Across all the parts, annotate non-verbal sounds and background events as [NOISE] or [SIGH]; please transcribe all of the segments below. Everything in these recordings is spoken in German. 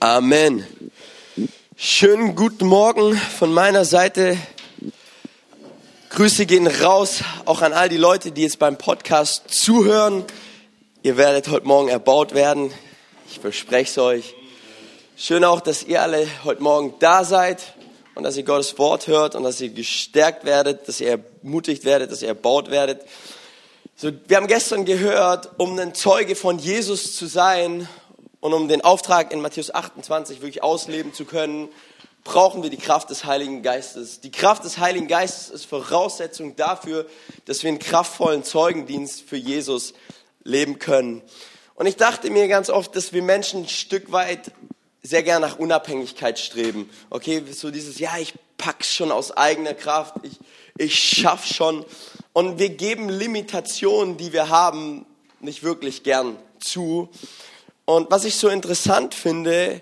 Amen. Schönen guten Morgen von meiner Seite. Grüße gehen raus auch an all die Leute, die jetzt beim Podcast zuhören. Ihr werdet heute Morgen erbaut werden. Ich verspreche es euch. Schön auch, dass ihr alle heute Morgen da seid und dass ihr Gottes Wort hört und dass ihr gestärkt werdet, dass ihr ermutigt werdet, dass ihr erbaut werdet. So, wir haben gestern gehört, um ein Zeuge von Jesus zu sein und um den Auftrag in Matthäus 28 wirklich ausleben zu können, brauchen wir die Kraft des Heiligen Geistes. Die Kraft des Heiligen Geistes ist Voraussetzung dafür, dass wir einen kraftvollen Zeugendienst für Jesus leben können. Und ich dachte mir ganz oft, dass wir Menschen ein Stück weit sehr gern nach Unabhängigkeit streben. Okay, so dieses, ja, ich pack's schon aus eigener Kraft, ich, ich schaff schon. Und wir geben Limitationen, die wir haben, nicht wirklich gern zu. Und was ich so interessant finde,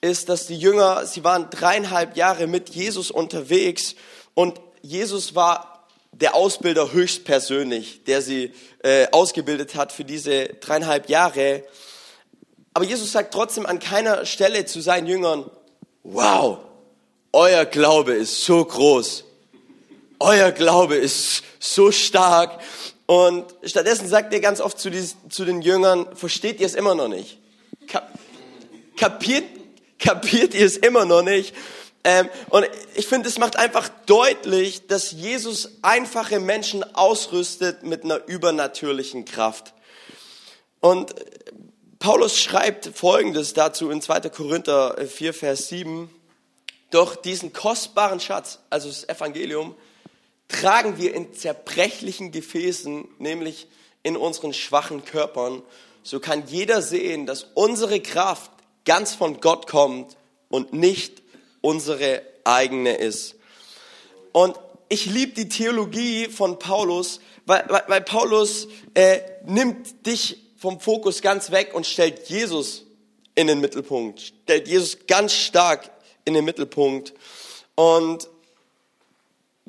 ist, dass die Jünger, sie waren dreieinhalb Jahre mit Jesus unterwegs und Jesus war der Ausbilder höchstpersönlich, der sie äh, ausgebildet hat für diese dreieinhalb Jahre. Aber Jesus sagt trotzdem an keiner Stelle zu seinen Jüngern, wow, euer Glaube ist so groß, euer Glaube ist so stark. Und stattdessen sagt er ganz oft zu, diesen, zu den Jüngern, versteht ihr es immer noch nicht? kapiert, kapiert ihr es immer noch nicht? Ähm, und ich finde, es macht einfach deutlich, dass Jesus einfache Menschen ausrüstet mit einer übernatürlichen Kraft. Und Paulus schreibt Folgendes dazu in 2. Korinther 4, Vers 7. Doch diesen kostbaren Schatz, also das Evangelium, tragen wir in zerbrechlichen Gefäßen, nämlich in unseren schwachen Körpern so kann jeder sehen, dass unsere Kraft ganz von Gott kommt und nicht unsere eigene ist. Und ich liebe die Theologie von Paulus, weil, weil, weil Paulus äh, nimmt dich vom Fokus ganz weg und stellt Jesus in den Mittelpunkt, stellt Jesus ganz stark in den Mittelpunkt. Und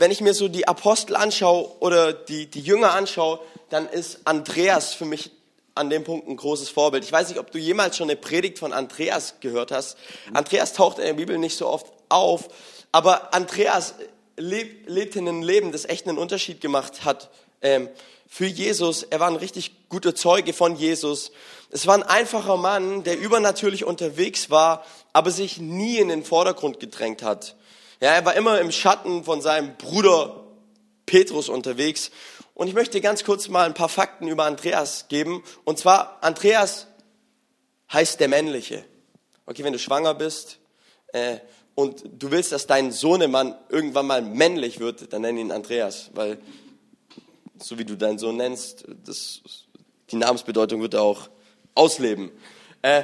wenn ich mir so die Apostel anschaue oder die, die Jünger anschaue, dann ist Andreas für mich an dem Punkt ein großes Vorbild. Ich weiß nicht, ob du jemals schon eine Predigt von Andreas gehört hast. Andreas taucht in der Bibel nicht so oft auf, aber Andreas lebt, lebt in einem Leben, das echt einen Unterschied gemacht hat ähm, für Jesus. Er war ein richtig guter Zeuge von Jesus. Es war ein einfacher Mann, der übernatürlich unterwegs war, aber sich nie in den Vordergrund gedrängt hat. Ja, er war immer im Schatten von seinem Bruder Petrus unterwegs und ich möchte ganz kurz mal ein paar Fakten über Andreas geben. Und zwar, Andreas heißt der Männliche. Okay, wenn du schwanger bist äh, und du willst, dass dein Sohnemann irgendwann mal männlich wird, dann nenn ihn Andreas, weil so wie du deinen Sohn nennst, das, die Namensbedeutung wird er auch ausleben. Äh,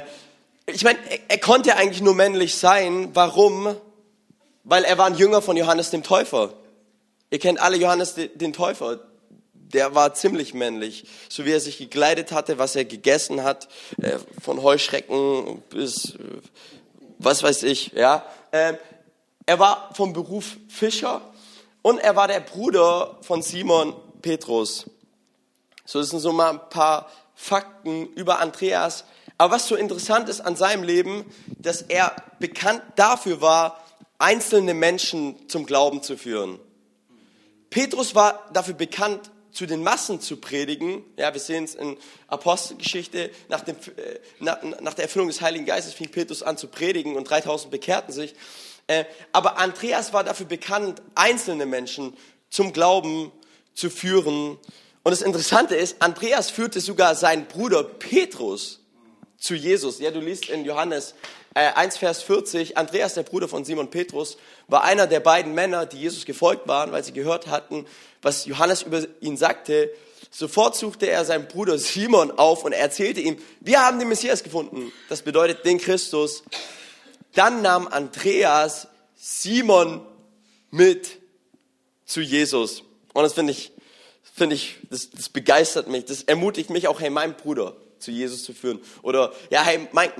ich meine, er, er konnte eigentlich nur männlich sein. Warum? Weil er war ein Jünger von Johannes dem Täufer. Ihr kennt alle Johannes den Täufer der war ziemlich männlich, so wie er sich gekleidet hatte, was er gegessen hat, äh, von Heuschrecken bis äh, was weiß ich, ja. Äh, er war vom Beruf Fischer und er war der Bruder von Simon Petrus. So das sind so mal ein paar Fakten über Andreas. Aber was so interessant ist an seinem Leben, dass er bekannt dafür war, einzelne Menschen zum Glauben zu führen. Petrus war dafür bekannt, zu den Massen zu predigen. Ja, wir sehen es in Apostelgeschichte, nach, dem, äh, nach, nach der Erfüllung des Heiligen Geistes fing Petrus an zu predigen und 3000 bekehrten sich. Äh, aber Andreas war dafür bekannt, einzelne Menschen zum Glauben zu führen. Und das Interessante ist, Andreas führte sogar seinen Bruder Petrus zu Jesus. Ja, du liest in Johannes 1, äh, Vers 40, Andreas, der Bruder von Simon Petrus, war einer der beiden Männer, die Jesus gefolgt waren, weil sie gehört hatten, was Johannes über ihn sagte. Sofort suchte er seinen Bruder Simon auf und erzählte ihm, wir haben den Messias gefunden. Das bedeutet den Christus. Dann nahm Andreas Simon mit zu Jesus. Und das finde ich, finde ich, das, das begeistert mich. Das ermutigt mich auch, hey, meinen Bruder zu Jesus zu führen. Oder, ja, hey, mein,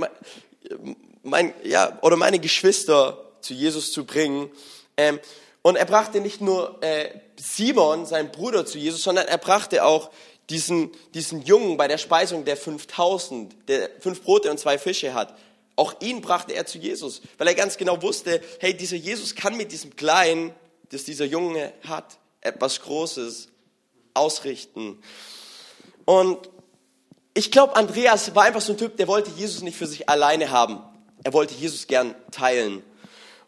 mein, ja, oder meine Geschwister zu Jesus zu bringen. Ähm, und er brachte nicht nur äh, Simon, seinen Bruder, zu Jesus, sondern er brachte auch diesen, diesen Jungen bei der Speisung der 5000, der fünf Brote und zwei Fische hat, Auch ihn brachte er zu Jesus, weil er ganz genau wusste, hey, dieser Jesus kann mit diesem Kleinen, das dieser Junge hat, etwas Großes ausrichten. Und ich glaube, Andreas war einfach so ein Typ, der wollte Jesus nicht für sich alleine haben. Er wollte Jesus gern teilen.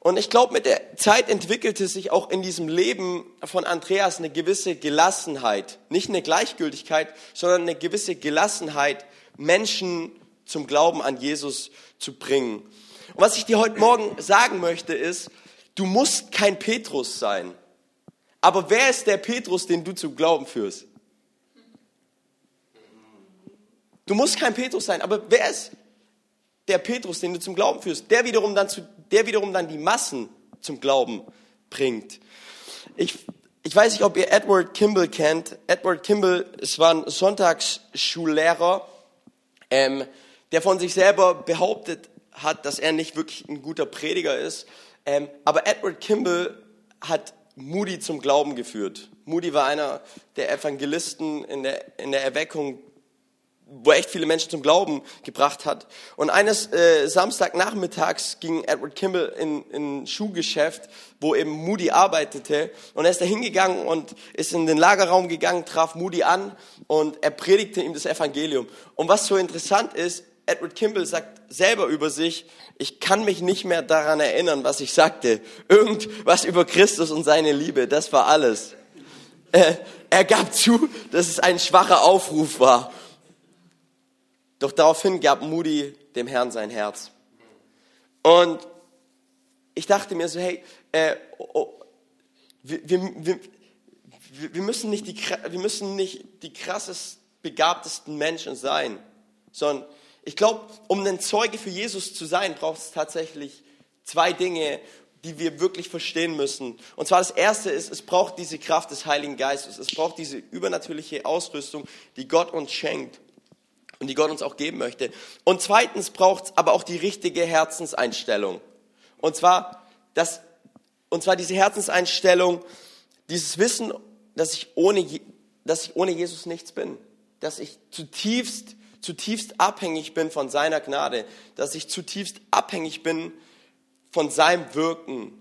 Und ich glaube, mit der Zeit entwickelte sich auch in diesem Leben von Andreas eine gewisse Gelassenheit. Nicht eine Gleichgültigkeit, sondern eine gewisse Gelassenheit, Menschen zum Glauben an Jesus zu bringen. Und was ich dir heute Morgen sagen möchte, ist, du musst kein Petrus sein. Aber wer ist der Petrus, den du zum Glauben führst? Du musst kein Petrus sein, aber wer ist der Petrus, den du zum Glauben führst? Der wiederum dann, zu, der wiederum dann die Massen zum Glauben bringt. Ich, ich weiß nicht, ob ihr Edward Kimball kennt. Edward Kimball, es war ein Sonntagsschullehrer, ähm, der von sich selber behauptet hat, dass er nicht wirklich ein guter Prediger ist. Ähm, aber Edward Kimball hat Moody zum Glauben geführt. Moody war einer der Evangelisten in der, in der Erweckung, wo echt viele Menschen zum Glauben gebracht hat. Und eines äh, Samstagnachmittags ging Edward Kimball in, in ein Schuhgeschäft, wo eben Moody arbeitete. Und er ist da hingegangen und ist in den Lagerraum gegangen, traf Moody an und er predigte ihm das Evangelium. Und was so interessant ist, Edward Kimball sagt selber über sich, ich kann mich nicht mehr daran erinnern, was ich sagte. Irgendwas über Christus und seine Liebe, das war alles. Äh, er gab zu, dass es ein schwacher Aufruf war. Doch daraufhin gab Moody dem Herrn sein Herz. Und ich dachte mir so, hey, äh, oh, oh, wir, wir, wir, müssen nicht die, wir müssen nicht die krassest begabtesten Menschen sein, sondern ich glaube, um ein Zeuge für Jesus zu sein, braucht es tatsächlich zwei Dinge, die wir wirklich verstehen müssen. Und zwar das erste ist, es braucht diese Kraft des Heiligen Geistes. Es braucht diese übernatürliche Ausrüstung, die Gott uns schenkt und die Gott uns auch geben möchte. Und zweitens braucht es aber auch die richtige Herzenseinstellung. Und zwar, das, und zwar diese Herzenseinstellung, dieses Wissen, dass ich ohne, dass ich ohne Jesus nichts bin. Dass ich zutiefst zutiefst abhängig bin von seiner Gnade, dass ich zutiefst abhängig bin von seinem Wirken.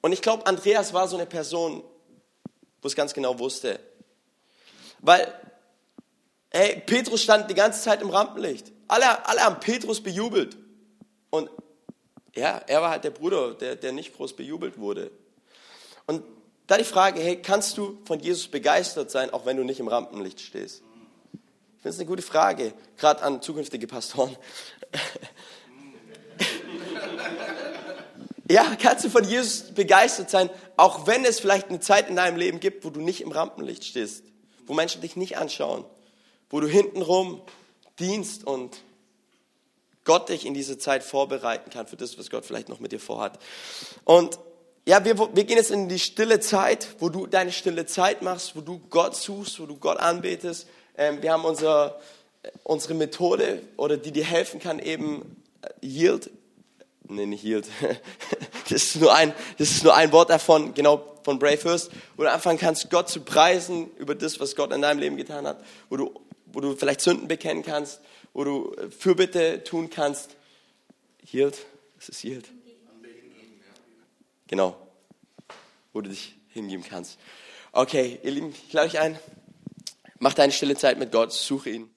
Und ich glaube, Andreas war so eine Person, wo es ganz genau wusste. Weil, hey, Petrus stand die ganze Zeit im Rampenlicht. Alle, alle haben Petrus bejubelt. Und ja, er war halt der Bruder, der, der nicht groß bejubelt wurde. Und da die Frage, hey, kannst du von Jesus begeistert sein, auch wenn du nicht im Rampenlicht stehst? Das ist eine gute Frage, gerade an zukünftige Pastoren. [LAUGHS] ja, kannst du von Jesus begeistert sein, auch wenn es vielleicht eine Zeit in deinem Leben gibt, wo du nicht im Rampenlicht stehst, wo Menschen dich nicht anschauen, wo du hintenrum dienst und Gott dich in diese Zeit vorbereiten kann für das, was Gott vielleicht noch mit dir vorhat. Und ja, wir, wir gehen jetzt in die stille Zeit, wo du deine stille Zeit machst, wo du Gott suchst, wo du Gott anbetest, ähm, wir haben unser, unsere Methode oder die dir helfen kann, eben äh, Yield. Nee, nicht Yield. [LAUGHS] Das ist nur ein, das ist nur ein Wort davon, genau von Brave First, wo du anfangen kannst, Gott zu preisen über das, was Gott in deinem Leben getan hat, wo du, wo du vielleicht Sünden bekennen kannst, wo du äh, Fürbitte tun kannst. Yield, das ist Yield. Genau, wo du dich hingeben kannst. Okay, ihr Lieben, ich lade euch ein. Mach deine stille Zeit mit Gott, suche ihn.